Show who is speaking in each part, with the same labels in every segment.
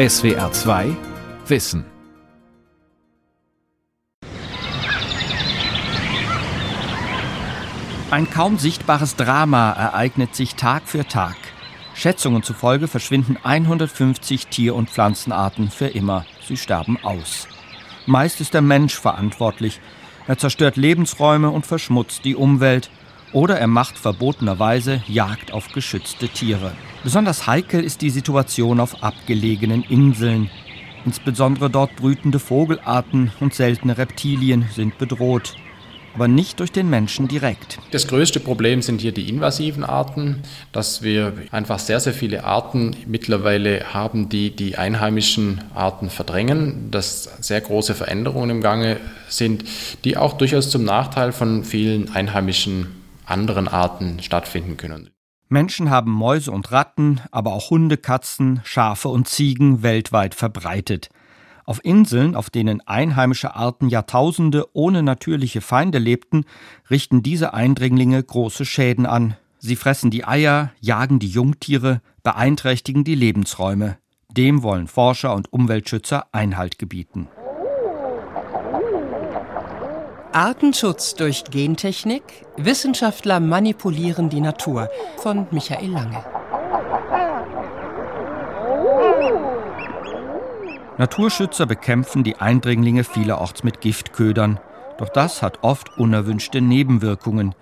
Speaker 1: SWR 2 Wissen. Ein kaum sichtbares Drama ereignet sich Tag für Tag. Schätzungen zufolge verschwinden 150 Tier- und Pflanzenarten für immer. Sie sterben aus. Meist ist der Mensch verantwortlich. Er zerstört Lebensräume und verschmutzt die Umwelt. Oder er macht verbotenerweise Jagd auf geschützte Tiere. Besonders heikel ist die Situation auf abgelegenen Inseln. Insbesondere dort brütende Vogelarten und seltene Reptilien sind bedroht aber nicht durch den Menschen direkt.
Speaker 2: Das größte Problem sind hier die invasiven Arten, dass wir einfach sehr, sehr viele Arten mittlerweile haben, die die einheimischen Arten verdrängen, dass sehr große Veränderungen im Gange sind, die auch durchaus zum Nachteil von vielen einheimischen anderen Arten stattfinden können.
Speaker 1: Menschen haben Mäuse und Ratten, aber auch Hunde, Katzen, Schafe und Ziegen weltweit verbreitet. Auf Inseln, auf denen einheimische Arten Jahrtausende ohne natürliche Feinde lebten, richten diese Eindringlinge große Schäden an. Sie fressen die Eier, jagen die Jungtiere, beeinträchtigen die Lebensräume. Dem wollen Forscher und Umweltschützer Einhalt gebieten.
Speaker 3: Artenschutz durch Gentechnik. Wissenschaftler manipulieren die Natur von Michael Lange.
Speaker 1: Naturschützer bekämpfen die Eindringlinge vielerorts mit Giftködern. Doch das hat oft unerwünschte Nebenwirkungen.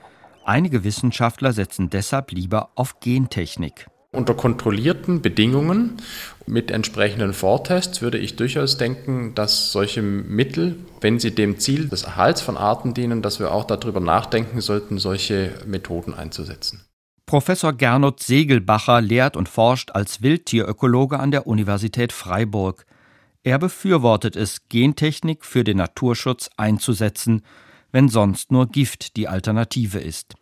Speaker 1: Einige Wissenschaftler setzen deshalb lieber auf Gentechnik.
Speaker 2: Unter kontrollierten Bedingungen mit entsprechenden Vortests würde ich durchaus denken, dass solche Mittel, wenn sie dem Ziel des Erhalts von Arten dienen, dass wir auch darüber nachdenken sollten, solche Methoden einzusetzen.
Speaker 1: Professor Gernot Segelbacher lehrt und forscht als Wildtierökologe an der Universität Freiburg. Er befürwortet es, Gentechnik für den Naturschutz einzusetzen, wenn sonst nur Gift die Alternative ist.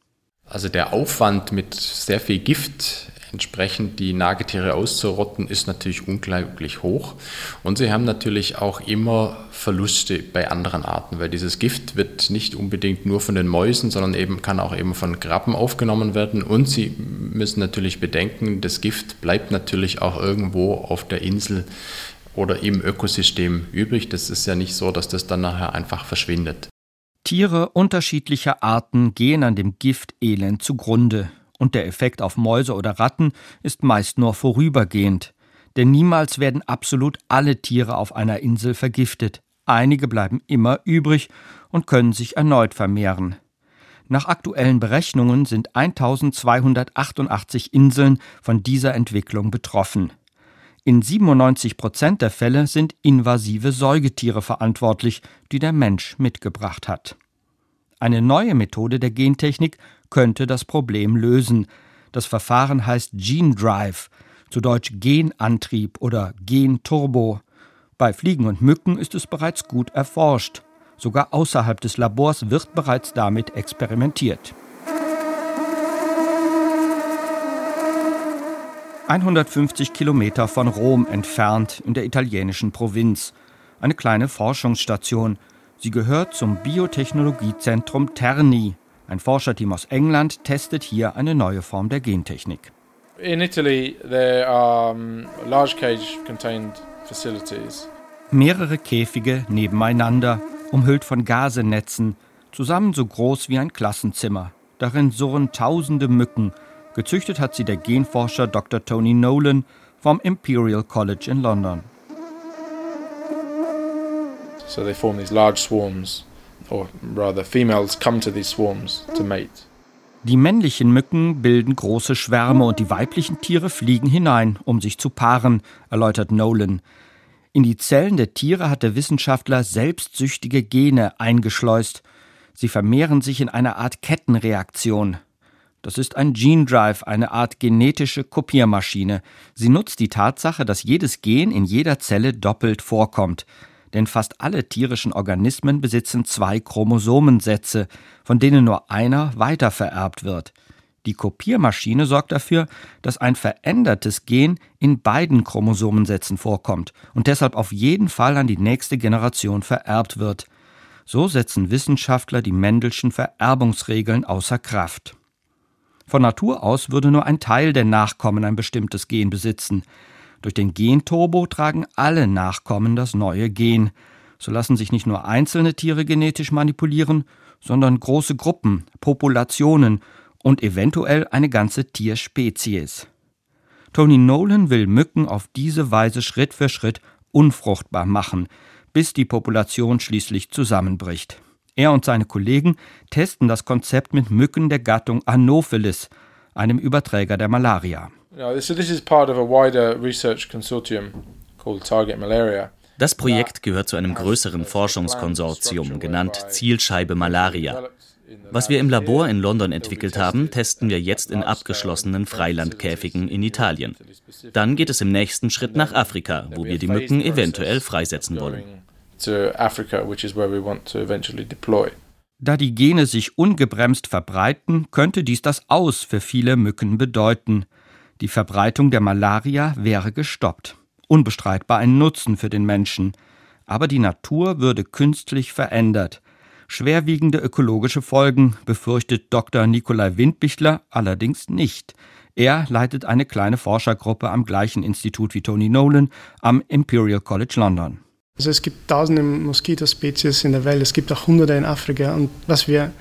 Speaker 2: Also der Aufwand mit sehr viel Gift entsprechend die Nagetiere auszurotten, ist natürlich unglaublich hoch. Und sie haben natürlich auch immer Verluste bei anderen Arten, weil dieses Gift wird nicht unbedingt nur von den Mäusen, sondern eben kann auch eben von Krabben aufgenommen werden. Und sie müssen natürlich bedenken, das Gift bleibt natürlich auch irgendwo auf der Insel oder im Ökosystem übrig. Das ist ja nicht so, dass das dann nachher einfach verschwindet.
Speaker 1: Tiere unterschiedlicher Arten gehen an dem Gift elend zugrunde, und der Effekt auf Mäuse oder Ratten ist meist nur vorübergehend. Denn niemals werden absolut alle Tiere auf einer Insel vergiftet. Einige bleiben immer übrig und können sich erneut vermehren. Nach aktuellen Berechnungen sind 1288 Inseln von dieser Entwicklung betroffen. In 97 Prozent der Fälle sind invasive Säugetiere verantwortlich, die der Mensch mitgebracht hat. Eine neue Methode der Gentechnik könnte das Problem lösen. Das Verfahren heißt Gene Drive, zu Deutsch Genantrieb oder Genturbo. Bei Fliegen und Mücken ist es bereits gut erforscht. Sogar außerhalb des Labors wird bereits damit experimentiert. 150 Kilometer von Rom entfernt in der italienischen Provinz. Eine kleine Forschungsstation. Sie gehört zum Biotechnologiezentrum Terni. Ein Forscherteam aus England testet hier eine neue Form der Gentechnik.
Speaker 4: In Italy there are large cage contained facilities.
Speaker 1: Mehrere Käfige nebeneinander, umhüllt von Gasenetzen, zusammen so groß wie ein Klassenzimmer. Darin surren tausende Mücken, Gezüchtet hat sie der Genforscher Dr. Tony Nolan vom Imperial College in London.
Speaker 4: So they form these large swarms, or rather females come to these swarms to mate.
Speaker 1: Die männlichen Mücken bilden große Schwärme und die weiblichen Tiere fliegen hinein, um sich zu paaren, erläutert Nolan. In die Zellen der Tiere hat der Wissenschaftler selbstsüchtige Gene eingeschleust. Sie vermehren sich in einer Art Kettenreaktion. Das ist ein Gene Drive, eine Art genetische Kopiermaschine. Sie nutzt die Tatsache, dass jedes Gen in jeder Zelle doppelt vorkommt. Denn fast alle tierischen Organismen besitzen zwei Chromosomensätze, von denen nur einer weitervererbt wird. Die Kopiermaschine sorgt dafür, dass ein verändertes Gen in beiden Chromosomensätzen vorkommt und deshalb auf jeden Fall an die nächste Generation vererbt wird. So setzen Wissenschaftler die Mendelschen Vererbungsregeln außer Kraft. Von Natur aus würde nur ein Teil der Nachkommen ein bestimmtes Gen besitzen. Durch den Genturbo tragen alle Nachkommen das neue Gen. So lassen sich nicht nur einzelne Tiere genetisch manipulieren, sondern große Gruppen, Populationen und eventuell eine ganze Tierspezies. Tony Nolan will Mücken auf diese Weise Schritt für Schritt unfruchtbar machen, bis die Population schließlich zusammenbricht. Er und seine Kollegen testen das Konzept mit Mücken der Gattung Anopheles, einem Überträger der Malaria.
Speaker 5: Das Projekt gehört zu einem größeren Forschungskonsortium, genannt Zielscheibe Malaria. Was wir im Labor in London entwickelt haben, testen wir jetzt in abgeschlossenen Freilandkäfigen in Italien. Dann geht es im nächsten Schritt nach Afrika, wo wir die Mücken eventuell freisetzen wollen.
Speaker 1: Da die Gene sich ungebremst verbreiten, könnte dies das Aus für viele Mücken bedeuten. Die Verbreitung der Malaria wäre gestoppt. Unbestreitbar ein Nutzen für den Menschen. Aber die Natur würde künstlich verändert. Schwerwiegende ökologische Folgen befürchtet Dr. Nikolai Windbichler allerdings nicht. Er leitet eine kleine Forschergruppe am gleichen Institut wie Tony Nolan am Imperial College London.
Speaker 6: Also es gibt tausende Moskitospezies in der Welt, es gibt auch hunderte in Afrika und was wir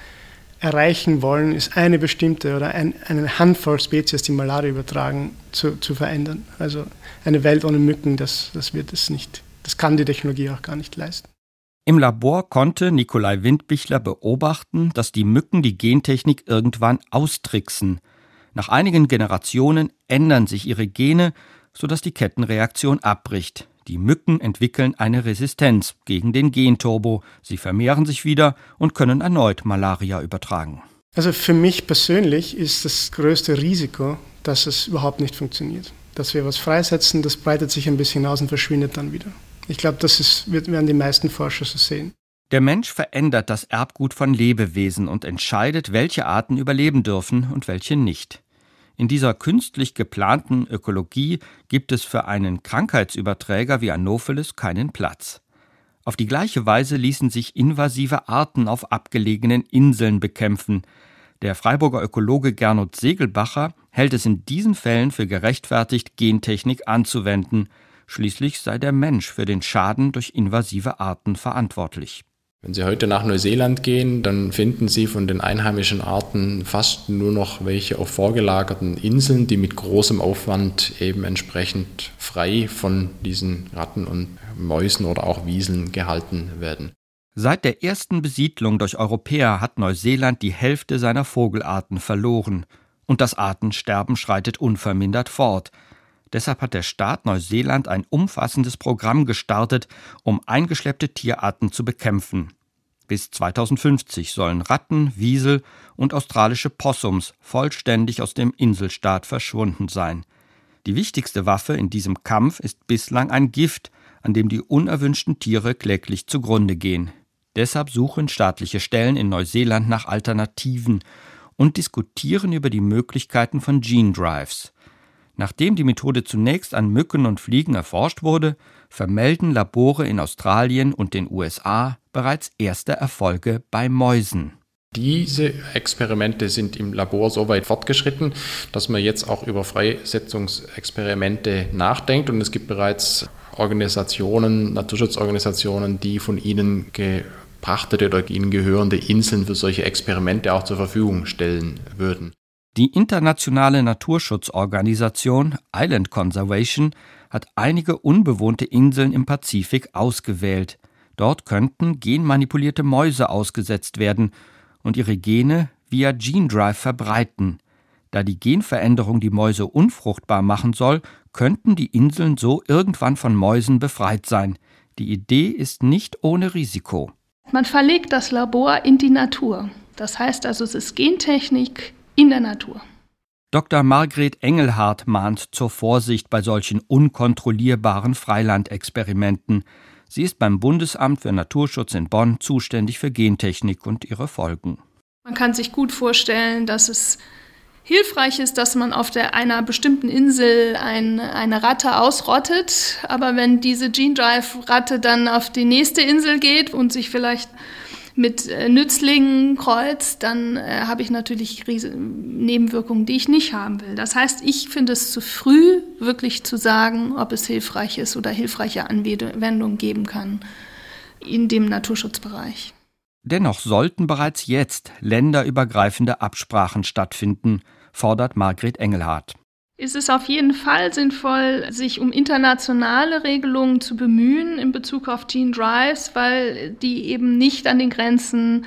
Speaker 6: erreichen wollen, ist eine bestimmte oder ein, eine Handvoll Spezies, die Malaria übertragen, zu, zu verändern. Also eine Welt ohne Mücken, das, das wird es nicht. Das kann die Technologie auch gar nicht leisten.
Speaker 1: Im Labor konnte Nikolai Windbichler beobachten, dass die Mücken die Gentechnik irgendwann austricksen. Nach einigen Generationen ändern sich ihre Gene, sodass die Kettenreaktion abbricht. Die Mücken entwickeln eine Resistenz gegen den Genturbo, sie vermehren sich wieder und können erneut Malaria übertragen.
Speaker 6: Also für mich persönlich ist das größte Risiko, dass es überhaupt nicht funktioniert. Dass wir was freisetzen, das breitet sich ein bisschen aus und verschwindet dann wieder. Ich glaube, das ist, werden die meisten Forscher so sehen.
Speaker 1: Der Mensch verändert das Erbgut von Lebewesen und entscheidet, welche Arten überleben dürfen und welche nicht. In dieser künstlich geplanten Ökologie gibt es für einen Krankheitsüberträger wie Anopheles keinen Platz. Auf die gleiche Weise ließen sich invasive Arten auf abgelegenen Inseln bekämpfen. Der Freiburger Ökologe Gernot Segelbacher hält es in diesen Fällen für gerechtfertigt, Gentechnik anzuwenden. Schließlich sei der Mensch für den Schaden durch invasive Arten verantwortlich.
Speaker 2: Wenn Sie heute nach Neuseeland gehen, dann finden Sie von den einheimischen Arten fast nur noch welche auf vorgelagerten Inseln, die mit großem Aufwand eben entsprechend frei von diesen Ratten und Mäusen oder auch Wieseln gehalten werden.
Speaker 1: Seit der ersten Besiedlung durch Europäer hat Neuseeland die Hälfte seiner Vogelarten verloren. Und das Artensterben schreitet unvermindert fort. Deshalb hat der Staat Neuseeland ein umfassendes Programm gestartet, um eingeschleppte Tierarten zu bekämpfen. Bis 2050 sollen Ratten, Wiesel und australische Possums vollständig aus dem Inselstaat verschwunden sein. Die wichtigste Waffe in diesem Kampf ist bislang ein Gift, an dem die unerwünschten Tiere kläglich zugrunde gehen. Deshalb suchen staatliche Stellen in Neuseeland nach Alternativen und diskutieren über die Möglichkeiten von Gene Drives. Nachdem die Methode zunächst an Mücken und Fliegen erforscht wurde, vermelden Labore in Australien und den USA bereits erste Erfolge bei Mäusen.
Speaker 2: Diese Experimente sind im Labor so weit fortgeschritten, dass man jetzt auch über Freisetzungsexperimente nachdenkt und es gibt bereits Organisationen, Naturschutzorganisationen, die von ihnen gepachtete oder ihnen gehörende Inseln für solche Experimente auch zur Verfügung stellen würden.
Speaker 1: Die internationale Naturschutzorganisation Island Conservation hat einige unbewohnte Inseln im Pazifik ausgewählt. Dort könnten genmanipulierte Mäuse ausgesetzt werden und ihre Gene via Gene Drive verbreiten. Da die Genveränderung die Mäuse unfruchtbar machen soll, könnten die Inseln so irgendwann von Mäusen befreit sein. Die Idee ist nicht ohne Risiko.
Speaker 7: Man verlegt das Labor in die Natur. Das heißt also, es ist Gentechnik in der Natur.
Speaker 1: Dr. Margret Engelhardt mahnt zur Vorsicht bei solchen unkontrollierbaren Freilandexperimenten. Sie ist beim Bundesamt für Naturschutz in Bonn zuständig für Gentechnik und ihre Folgen.
Speaker 7: Man kann sich gut vorstellen, dass es hilfreich ist, dass man auf der, einer bestimmten Insel ein, eine Ratte ausrottet. Aber wenn diese Gene Drive Ratte dann auf die nächste Insel geht und sich vielleicht mit äh, Nützlingen kreuzt, dann äh, habe ich natürlich Nebenwirkungen, die ich nicht haben will. Das heißt, ich finde es zu früh, wirklich zu sagen, ob es hilfreich ist oder hilfreiche Anwendungen geben kann in dem Naturschutzbereich.
Speaker 1: Dennoch sollten bereits jetzt länderübergreifende Absprachen stattfinden, fordert Margret Engelhardt.
Speaker 7: Es ist auf jeden Fall sinnvoll, sich um internationale Regelungen zu bemühen in Bezug auf Gene Drives, weil die eben nicht an den Grenzen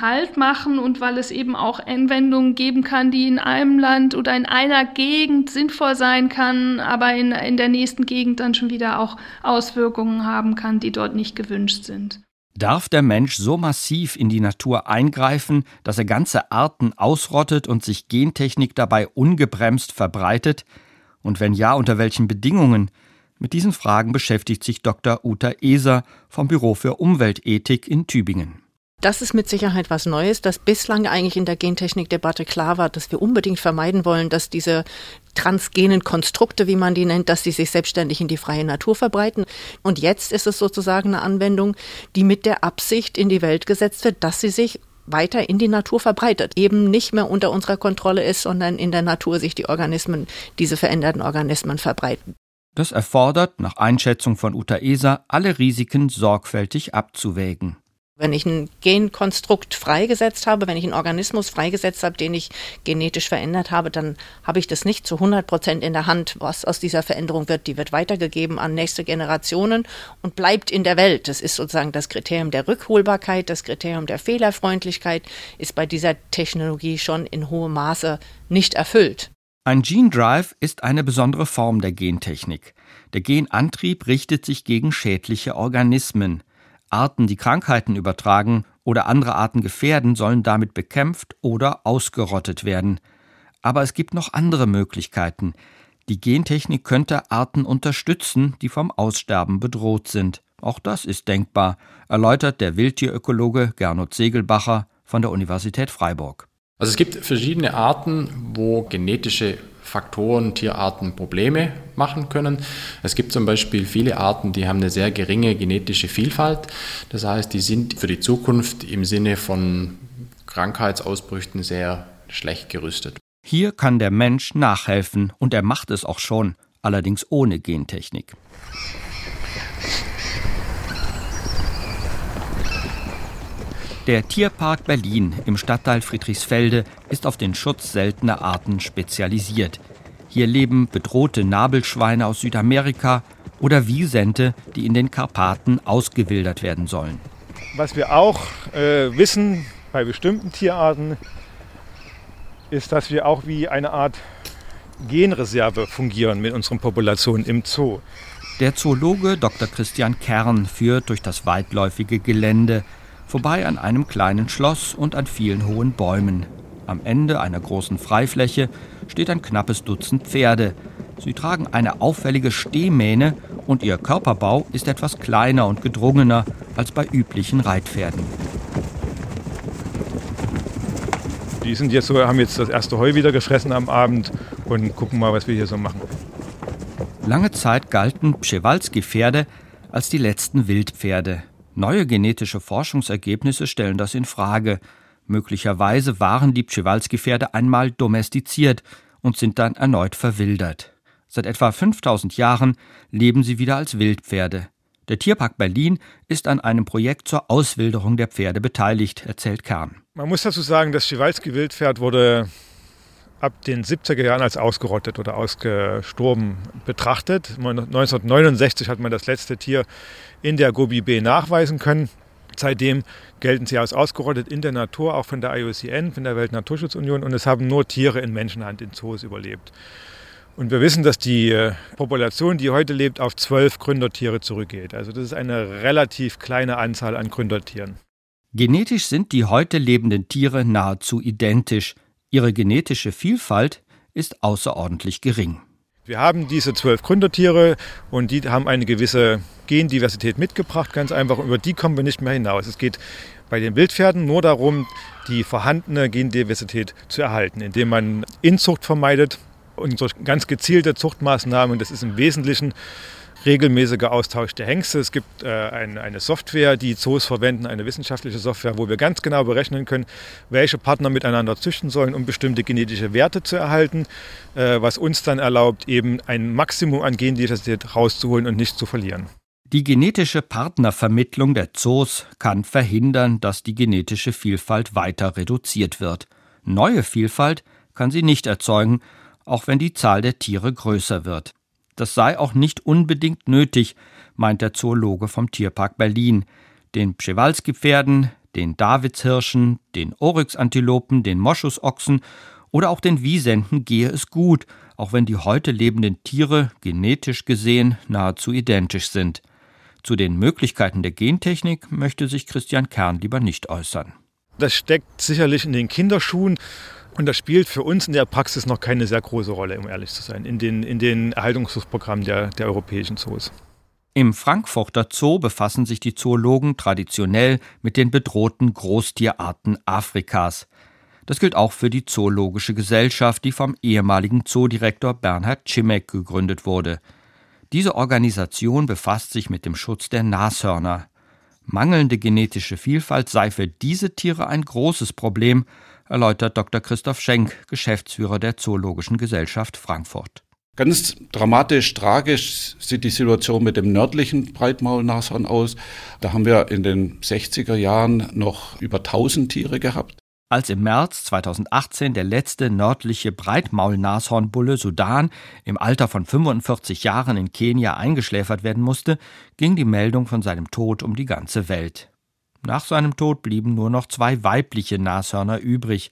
Speaker 7: Halt machen und weil es eben auch Anwendungen geben kann, die in einem Land oder in einer Gegend sinnvoll sein kann, aber in, in der nächsten Gegend dann schon wieder auch Auswirkungen haben kann, die dort nicht gewünscht sind.
Speaker 1: Darf der Mensch so massiv in die Natur eingreifen, dass er ganze Arten ausrottet und sich Gentechnik dabei ungebremst verbreitet? Und wenn ja, unter welchen Bedingungen? Mit diesen Fragen beschäftigt sich Dr. Uta Eser vom Büro für Umweltethik in Tübingen.
Speaker 8: Das ist mit Sicherheit was Neues, das bislang eigentlich in der Gentechnikdebatte klar war, dass wir unbedingt vermeiden wollen, dass diese transgenen Konstrukte, wie man die nennt, dass sie sich selbstständig in die freie Natur verbreiten. Und jetzt ist es sozusagen eine Anwendung, die mit der Absicht in die Welt gesetzt wird, dass sie sich weiter in die Natur verbreitet, eben nicht mehr unter unserer Kontrolle ist, sondern in der Natur sich die Organismen, diese veränderten Organismen verbreiten.
Speaker 1: Das erfordert, nach Einschätzung von Uta Eser, alle Risiken sorgfältig abzuwägen.
Speaker 8: Wenn ich ein Genkonstrukt freigesetzt habe, wenn ich einen Organismus freigesetzt habe, den ich genetisch verändert habe, dann habe ich das nicht zu 100 Prozent in der Hand, was aus dieser Veränderung wird. Die wird weitergegeben an nächste Generationen und bleibt in der Welt. Das ist sozusagen das Kriterium der Rückholbarkeit, das Kriterium der Fehlerfreundlichkeit ist bei dieser Technologie schon in hohem Maße nicht erfüllt.
Speaker 1: Ein Gene Drive ist eine besondere Form der Gentechnik. Der Genantrieb richtet sich gegen schädliche Organismen. Arten, die Krankheiten übertragen oder andere Arten gefährden, sollen damit bekämpft oder ausgerottet werden. Aber es gibt noch andere Möglichkeiten. Die Gentechnik könnte Arten unterstützen, die vom Aussterben bedroht sind. Auch das ist denkbar, erläutert der Wildtierökologe Gernot Segelbacher von der Universität Freiburg.
Speaker 2: Also es gibt verschiedene Arten, wo genetische Faktoren, Tierarten Probleme machen können. Es gibt zum Beispiel viele Arten, die haben eine sehr geringe genetische Vielfalt. Das heißt, die sind für die Zukunft im Sinne von Krankheitsausbrüchen sehr schlecht gerüstet.
Speaker 1: Hier kann der Mensch nachhelfen und er macht es auch schon, allerdings ohne Gentechnik. Der Tierpark Berlin im Stadtteil Friedrichsfelde ist auf den Schutz seltener Arten spezialisiert. Hier leben bedrohte Nabelschweine aus Südamerika oder Wiesente, die in den Karpaten ausgewildert werden sollen.
Speaker 9: Was wir auch äh, wissen bei bestimmten Tierarten, ist, dass wir auch wie eine Art Genreserve fungieren mit unseren Populationen im Zoo.
Speaker 1: Der Zoologe Dr. Christian Kern führt durch das weitläufige Gelände vorbei an einem kleinen Schloss und an vielen hohen Bäumen. Am Ende einer großen Freifläche steht ein knappes Dutzend Pferde. Sie tragen eine auffällige Stehmähne und ihr Körperbau ist etwas kleiner und gedrungener als bei üblichen Reitpferden.
Speaker 9: Die sind jetzt so, haben jetzt das erste Heu wieder gefressen am Abend und gucken mal, was wir hier so machen.
Speaker 1: Lange Zeit galten Pschewalski-Pferde als die letzten Wildpferde. Neue genetische Forschungsergebnisse stellen das in Frage. Möglicherweise waren die Pschewalski-Pferde einmal domestiziert und sind dann erneut verwildert. Seit etwa 5000 Jahren leben sie wieder als Wildpferde. Der Tierpark Berlin ist an einem Projekt zur Auswilderung der Pferde beteiligt, erzählt Kern.
Speaker 9: Man muss dazu sagen, das Pschewalski-Wildpferd wurde ab den 70er Jahren als ausgerottet oder ausgestorben betrachtet. 1969 hat man das letzte Tier in der Gobi B nachweisen können. Seitdem gelten sie als ausgerottet in der Natur, auch von der IUCN, von der Weltnaturschutzunion. Und es haben nur Tiere in Menschenhand in Zoos überlebt. Und wir wissen, dass die äh, Population, die heute lebt, auf zwölf Gründertiere zurückgeht. Also das ist eine relativ kleine Anzahl an Gründertieren.
Speaker 1: Genetisch sind die heute lebenden Tiere nahezu identisch. Ihre genetische Vielfalt ist außerordentlich gering.
Speaker 9: Wir haben diese zwölf Gründertiere und die haben eine gewisse Gendiversität mitgebracht, ganz einfach. Über die kommen wir nicht mehr hinaus. Es geht bei den Wildpferden nur darum, die vorhandene Gendiversität zu erhalten, indem man Inzucht vermeidet und durch ganz gezielte Zuchtmaßnahmen, das ist im Wesentlichen regelmäßiger Austausch der Hengste. Es gibt äh, ein, eine Software, die Zoos verwenden, eine wissenschaftliche Software, wo wir ganz genau berechnen können, welche Partner miteinander züchten sollen, um bestimmte genetische Werte zu erhalten, äh, was uns dann erlaubt, eben ein Maximum an Gendiversität rauszuholen und nicht zu verlieren.
Speaker 1: Die genetische Partnervermittlung der Zoos kann verhindern, dass die genetische Vielfalt weiter reduziert wird. Neue Vielfalt kann sie nicht erzeugen, auch wenn die Zahl der Tiere größer wird. Das sei auch nicht unbedingt nötig, meint der Zoologe vom Tierpark Berlin. Den Pschewalski-Pferden, den Davidshirschen, den Oryx-Antilopen, den Moschusochsen oder auch den Wiesenten gehe es gut, auch wenn die heute lebenden Tiere genetisch gesehen nahezu identisch sind. Zu den Möglichkeiten der Gentechnik möchte sich Christian Kern lieber nicht äußern.
Speaker 9: Das steckt sicherlich in den Kinderschuhen und das spielt für uns in der Praxis noch keine sehr große Rolle, um ehrlich zu sein, in den, in den Erhaltungsprogrammen der, der europäischen Zoos.
Speaker 1: Im Frankfurter Zoo befassen sich die Zoologen traditionell mit den bedrohten Großtierarten Afrikas. Das gilt auch für die Zoologische Gesellschaft, die vom ehemaligen Zoodirektor Bernhard Cimek gegründet wurde. Diese Organisation befasst sich mit dem Schutz der Nashörner. Mangelnde genetische Vielfalt sei für diese Tiere ein großes Problem, erläutert Dr. Christoph Schenk, Geschäftsführer der Zoologischen Gesellschaft Frankfurt.
Speaker 10: Ganz dramatisch, tragisch sieht die Situation mit dem nördlichen Breitmaulnashorn aus. Da haben wir in den 60er Jahren noch über 1000 Tiere gehabt.
Speaker 1: Als im März 2018 der letzte nördliche Breitmaulnashornbulle Sudan im Alter von 45 Jahren in Kenia eingeschläfert werden musste, ging die Meldung von seinem Tod um die ganze Welt. Nach seinem Tod blieben nur noch zwei weibliche Nashörner übrig.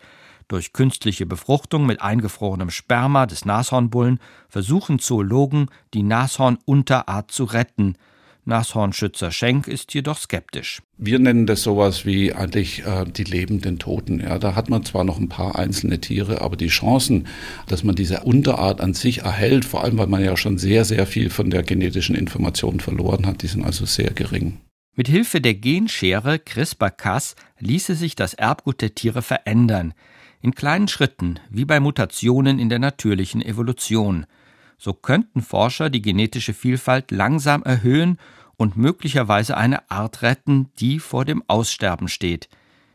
Speaker 1: Durch künstliche Befruchtung mit eingefrorenem Sperma des Nashornbullen versuchen Zoologen, die Nashornunterart zu retten – Nashornschützer Schenk ist jedoch skeptisch.
Speaker 10: Wir nennen das sowas wie eigentlich äh, die lebenden Toten. Ja, da hat man zwar noch ein paar einzelne Tiere, aber die Chancen, dass man diese Unterart an sich erhält, vor allem weil man ja schon sehr, sehr viel von der genetischen Information verloren hat, die sind also sehr gering.
Speaker 1: Mit Hilfe der Genschere CRISPR-Cas ließe sich das Erbgut der Tiere verändern. In kleinen Schritten, wie bei Mutationen in der natürlichen Evolution. So könnten Forscher die genetische Vielfalt langsam erhöhen und möglicherweise eine Art retten, die vor dem Aussterben steht.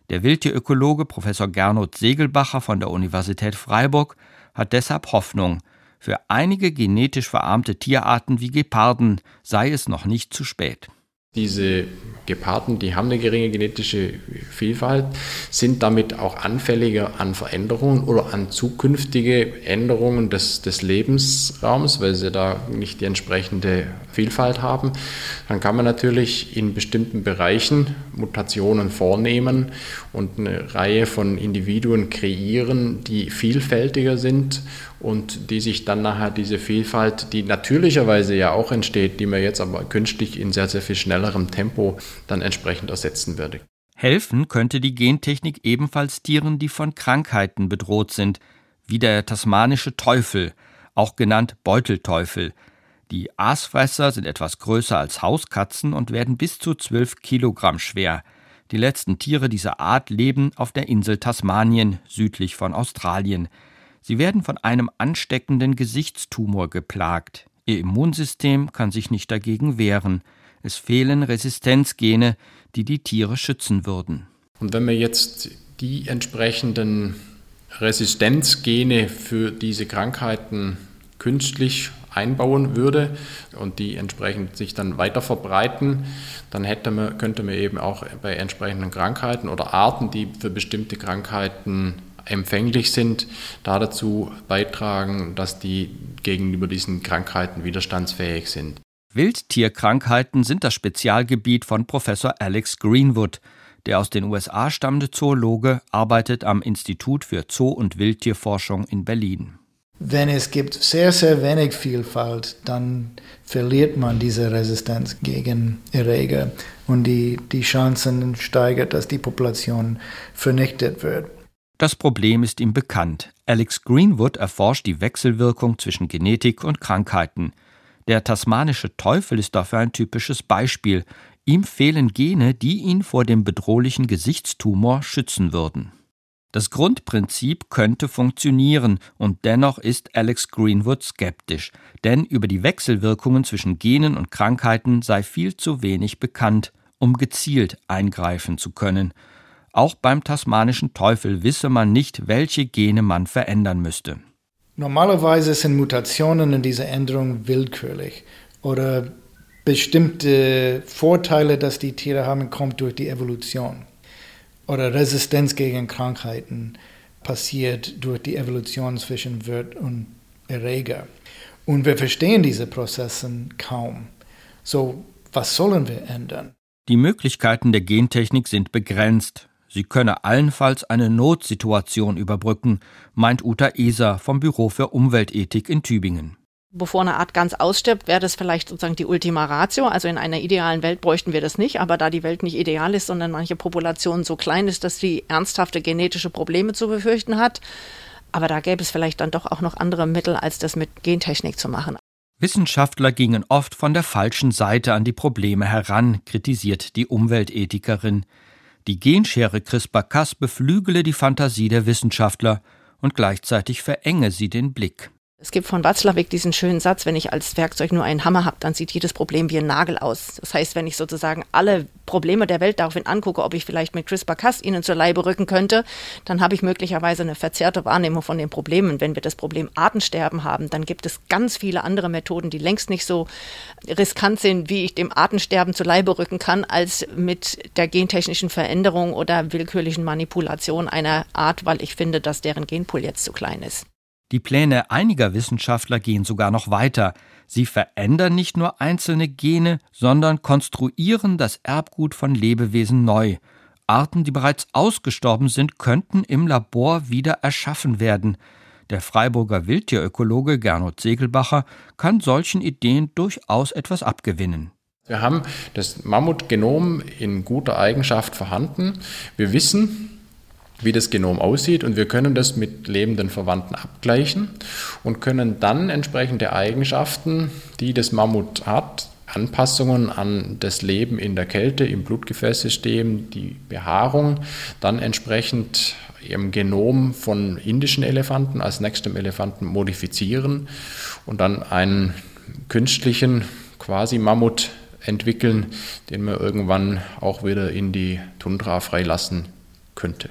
Speaker 1: Der Wildtierökologe Professor Gernot Segelbacher von der Universität Freiburg hat deshalb Hoffnung. Für einige genetisch verarmte Tierarten wie Geparden sei es noch nicht zu spät.
Speaker 2: Diese Geparden, die haben eine geringe genetische Vielfalt, sind damit auch anfälliger an Veränderungen oder an zukünftige Änderungen des, des Lebensraums, weil sie da nicht die entsprechende Vielfalt haben. Dann kann man natürlich in bestimmten Bereichen Mutationen vornehmen und eine Reihe von Individuen kreieren, die vielfältiger sind und die sich dann nachher diese Vielfalt, die natürlicherweise ja auch entsteht, die man jetzt aber künstlich in sehr, sehr viel schnellerem Tempo dann entsprechend ersetzen würde.
Speaker 1: Helfen könnte die Gentechnik ebenfalls Tieren, die von Krankheiten bedroht sind, wie der tasmanische Teufel, auch genannt Beutelteufel. Die Aasfresser sind etwas größer als Hauskatzen und werden bis zu 12 Kilogramm schwer. Die letzten Tiere dieser Art leben auf der Insel Tasmanien südlich von Australien. Sie werden von einem ansteckenden Gesichtstumor geplagt. Ihr Immunsystem kann sich nicht dagegen wehren. Es fehlen Resistenzgene, die die Tiere schützen würden.
Speaker 2: Und wenn wir jetzt die entsprechenden Resistenzgene für diese Krankheiten künstlich einbauen würde und die entsprechend sich dann weiter verbreiten, dann hätte man, könnte man eben auch bei entsprechenden Krankheiten oder Arten, die für bestimmte Krankheiten empfänglich sind, da dazu beitragen, dass die gegenüber diesen Krankheiten widerstandsfähig sind.
Speaker 1: Wildtierkrankheiten sind das Spezialgebiet von Professor Alex Greenwood. Der aus den USA stammende Zoologe arbeitet am Institut für Zoo- und Wildtierforschung in Berlin.
Speaker 11: Wenn es gibt sehr, sehr wenig Vielfalt, dann verliert man diese Resistenz gegen Erreger und die, die Chancen steigert, dass die Population vernichtet wird.
Speaker 1: Das Problem ist ihm bekannt. Alex Greenwood erforscht die Wechselwirkung zwischen Genetik und Krankheiten. Der tasmanische Teufel ist dafür ein typisches Beispiel. Ihm fehlen Gene, die ihn vor dem bedrohlichen Gesichtstumor schützen würden. Das Grundprinzip könnte funktionieren, und dennoch ist Alex Greenwood skeptisch, denn über die Wechselwirkungen zwischen Genen und Krankheiten sei viel zu wenig bekannt, um gezielt eingreifen zu können. Auch beim tasmanischen Teufel wisse man nicht, welche Gene man verändern müsste.
Speaker 11: Normalerweise sind Mutationen in dieser Änderung willkürlich oder bestimmte Vorteile, dass die Tiere haben, kommt durch die Evolution oder Resistenz gegen Krankheiten passiert durch die Evolution zwischen Wirt und Erreger. Und wir verstehen diese Prozesse kaum. So, was sollen wir ändern?
Speaker 1: Die Möglichkeiten der Gentechnik sind begrenzt. Sie könne allenfalls eine Notsituation überbrücken, meint Uta Eser vom Büro für Umweltethik in Tübingen
Speaker 8: bevor eine Art ganz ausstirbt, wäre das vielleicht sozusagen die Ultima Ratio. Also in einer idealen Welt bräuchten wir das nicht, aber da die Welt nicht ideal ist, sondern manche Population so klein ist, dass sie ernsthafte genetische Probleme zu befürchten hat, aber da gäbe es vielleicht dann doch auch noch andere Mittel, als das mit Gentechnik zu machen.
Speaker 1: Wissenschaftler gingen oft von der falschen Seite an die Probleme heran, kritisiert die Umweltethikerin. Die Genschere CRISPR-Cas beflügele die Fantasie der Wissenschaftler und gleichzeitig verenge sie den Blick.
Speaker 8: Es gibt von Watzlawick diesen schönen Satz, wenn ich als Werkzeug nur einen Hammer habe, dann sieht jedes Problem wie ein Nagel aus. Das heißt, wenn ich sozusagen alle Probleme der Welt daraufhin angucke, ob ich vielleicht mit CRISPR-Cas ihnen zur Leibe rücken könnte, dann habe ich möglicherweise eine verzerrte Wahrnehmung von den Problemen. Wenn wir das Problem Artensterben haben, dann gibt es ganz viele andere Methoden, die längst nicht so riskant sind, wie ich dem Artensterben zur Leibe rücken kann, als mit der gentechnischen Veränderung oder willkürlichen Manipulation einer Art, weil ich finde, dass deren Genpool jetzt zu klein ist.
Speaker 1: Die Pläne einiger Wissenschaftler gehen sogar noch weiter. Sie verändern nicht nur einzelne Gene, sondern konstruieren das Erbgut von Lebewesen neu. Arten, die bereits ausgestorben sind, könnten im Labor wieder erschaffen werden. Der Freiburger Wildtierökologe Gernot Segelbacher kann solchen Ideen durchaus etwas abgewinnen.
Speaker 2: Wir haben das Mammutgenom in guter Eigenschaft vorhanden. Wir wissen, wie das Genom aussieht und wir können das mit lebenden Verwandten abgleichen und können dann entsprechende Eigenschaften, die das Mammut hat, Anpassungen an das Leben in der Kälte, im Blutgefäßsystem, die Behaarung, dann entsprechend im Genom von indischen Elefanten als nächstem Elefanten modifizieren und dann einen künstlichen quasi Mammut entwickeln, den man irgendwann auch wieder in die Tundra freilassen könnte.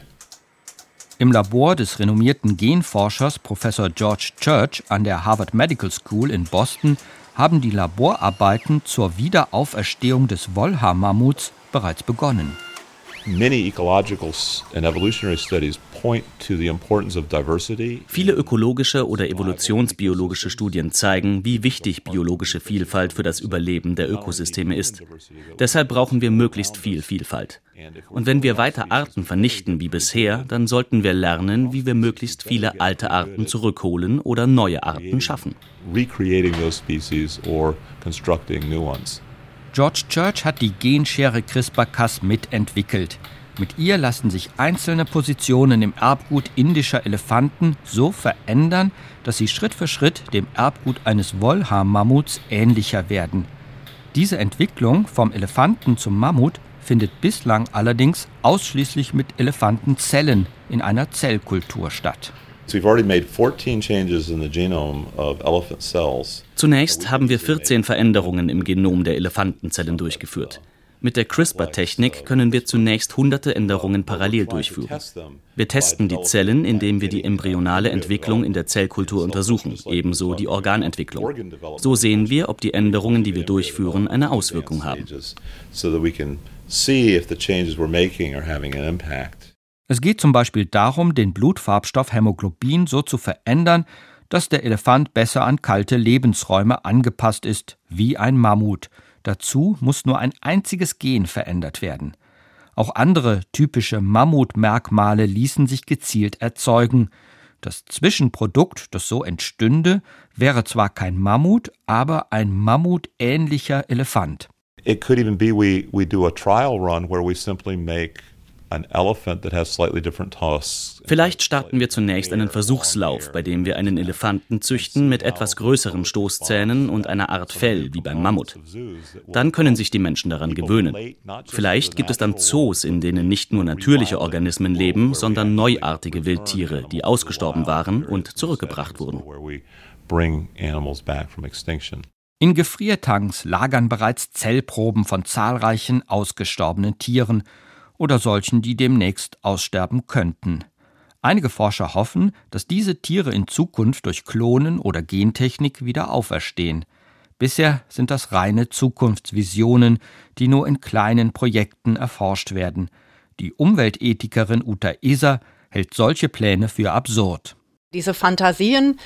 Speaker 1: Im Labor des renommierten Genforschers Professor George Church an der Harvard Medical School in Boston haben die Laborarbeiten zur Wiederauferstehung des Wollhaar-Mammuts bereits begonnen.
Speaker 5: Viele ökologische oder evolutionsbiologische Studien zeigen, wie wichtig biologische Vielfalt für das Überleben der Ökosysteme ist. Deshalb brauchen wir möglichst viel Vielfalt. Und wenn wir weiter Arten vernichten wie bisher, dann sollten wir lernen, wie wir möglichst viele alte Arten zurückholen oder neue Arten schaffen.
Speaker 1: George Church hat die Genschere CRISPR-Cas mitentwickelt. Mit ihr lassen sich einzelne Positionen im Erbgut indischer Elefanten so verändern, dass sie Schritt für Schritt dem Erbgut eines Wollhaar-Mammuts ähnlicher werden. Diese Entwicklung vom Elefanten zum Mammut findet bislang allerdings ausschließlich mit Elefantenzellen in einer Zellkultur statt.
Speaker 5: Zunächst haben wir 14 Veränderungen im Genom der Elefantenzellen durchgeführt. Mit der CRISPR-Technik können wir zunächst hunderte Änderungen parallel durchführen. Wir testen die Zellen, indem wir die embryonale Entwicklung in der Zellkultur untersuchen, ebenso die Organentwicklung. So sehen wir, ob die Änderungen, die wir durchführen, eine Auswirkung haben.
Speaker 1: Es geht zum Beispiel darum, den Blutfarbstoff Hämoglobin so zu verändern, dass der Elefant besser an kalte Lebensräume angepasst ist, wie ein Mammut. Dazu muss nur ein einziges Gen verändert werden. Auch andere typische Mammutmerkmale ließen sich gezielt erzeugen. Das Zwischenprodukt, das so entstünde, wäre zwar kein Mammut, aber ein mammutähnlicher Elefant. It could even be we, we do a trial run where we simply make
Speaker 5: Vielleicht starten wir zunächst einen Versuchslauf, bei dem wir einen Elefanten züchten mit etwas größeren Stoßzähnen und einer Art Fell wie beim Mammut. Dann können sich die Menschen daran gewöhnen. Vielleicht gibt es dann Zoos, in denen nicht nur natürliche Organismen leben, sondern neuartige Wildtiere, die ausgestorben waren und zurückgebracht wurden.
Speaker 1: In Gefriertanks lagern bereits Zellproben von zahlreichen ausgestorbenen Tieren oder solchen, die demnächst aussterben könnten. Einige Forscher hoffen, dass diese Tiere in Zukunft durch Klonen oder Gentechnik wieder auferstehen. Bisher sind das reine Zukunftsvisionen, die nur in kleinen Projekten erforscht werden. Die Umweltethikerin Uta Eser hält solche Pläne für absurd.
Speaker 8: Diese Fantasien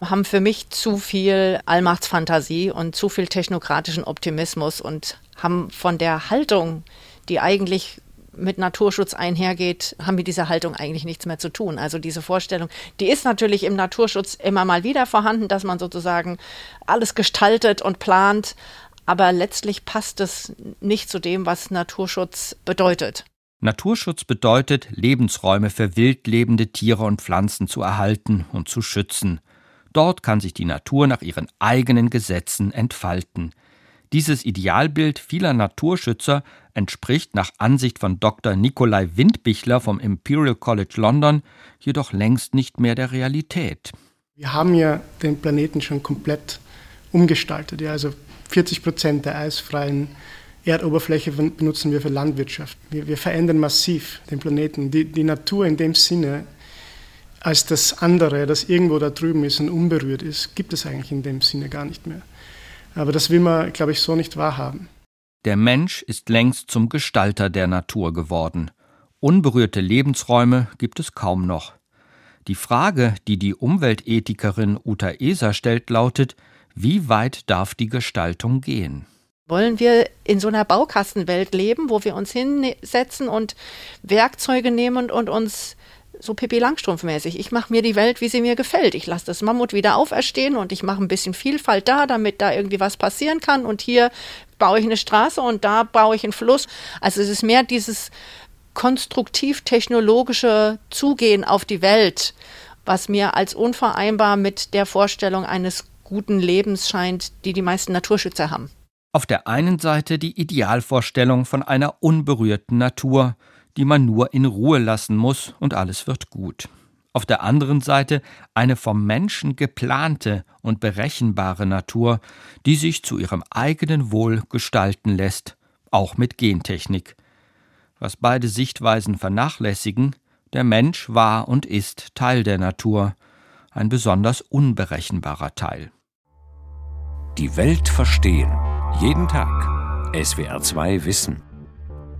Speaker 8: haben für mich zu viel Allmachtsfantasie und zu viel technokratischen Optimismus und haben von der Haltung, die eigentlich mit Naturschutz einhergeht, haben mit dieser Haltung eigentlich nichts mehr zu tun. Also diese Vorstellung, die ist natürlich im Naturschutz immer mal wieder vorhanden, dass man sozusagen alles gestaltet und plant, aber letztlich passt es nicht zu dem, was Naturschutz bedeutet.
Speaker 1: Naturschutz bedeutet, Lebensräume für wild lebende Tiere und Pflanzen zu erhalten und zu schützen. Dort kann sich die Natur nach ihren eigenen Gesetzen entfalten. Dieses Idealbild vieler Naturschützer entspricht nach Ansicht von Dr. Nikolai Windbichler vom Imperial College London jedoch längst nicht mehr der Realität.
Speaker 6: Wir haben ja den Planeten schon komplett umgestaltet. Ja, also 40 Prozent der eisfreien Erdoberfläche benutzen wir für Landwirtschaft. Wir, wir verändern massiv den Planeten. Die, die Natur in dem Sinne als das andere, das irgendwo da drüben ist und unberührt ist, gibt es eigentlich in dem Sinne gar nicht mehr. Aber das will man, glaube ich, so nicht wahrhaben.
Speaker 1: Der Mensch ist längst zum Gestalter der Natur geworden. Unberührte Lebensräume gibt es kaum noch. Die Frage, die die Umweltethikerin Uta Eser stellt, lautet, wie weit darf die Gestaltung gehen?
Speaker 8: Wollen wir in so einer Baukastenwelt leben, wo wir uns hinsetzen und Werkzeuge nehmen und uns so Pippi Langstrumpf-mäßig. Ich mache mir die Welt, wie sie mir gefällt. Ich lasse das Mammut wieder auferstehen und ich mache ein bisschen Vielfalt da, damit da irgendwie was passieren kann. Und hier baue ich eine Straße und da baue ich einen Fluss. Also es ist mehr dieses konstruktiv-technologische Zugehen auf die Welt, was mir als unvereinbar mit der Vorstellung eines guten Lebens scheint, die die meisten Naturschützer haben.
Speaker 1: Auf der einen Seite die Idealvorstellung von einer unberührten Natur, die man nur in Ruhe lassen muss und alles wird gut. Auf der anderen Seite eine vom Menschen geplante und berechenbare Natur, die sich zu ihrem eigenen Wohl gestalten lässt, auch mit Gentechnik. Was beide Sichtweisen vernachlässigen, der Mensch war und ist Teil der Natur, ein besonders unberechenbarer Teil.
Speaker 12: Die Welt verstehen. Jeden Tag. SWR2 Wissen.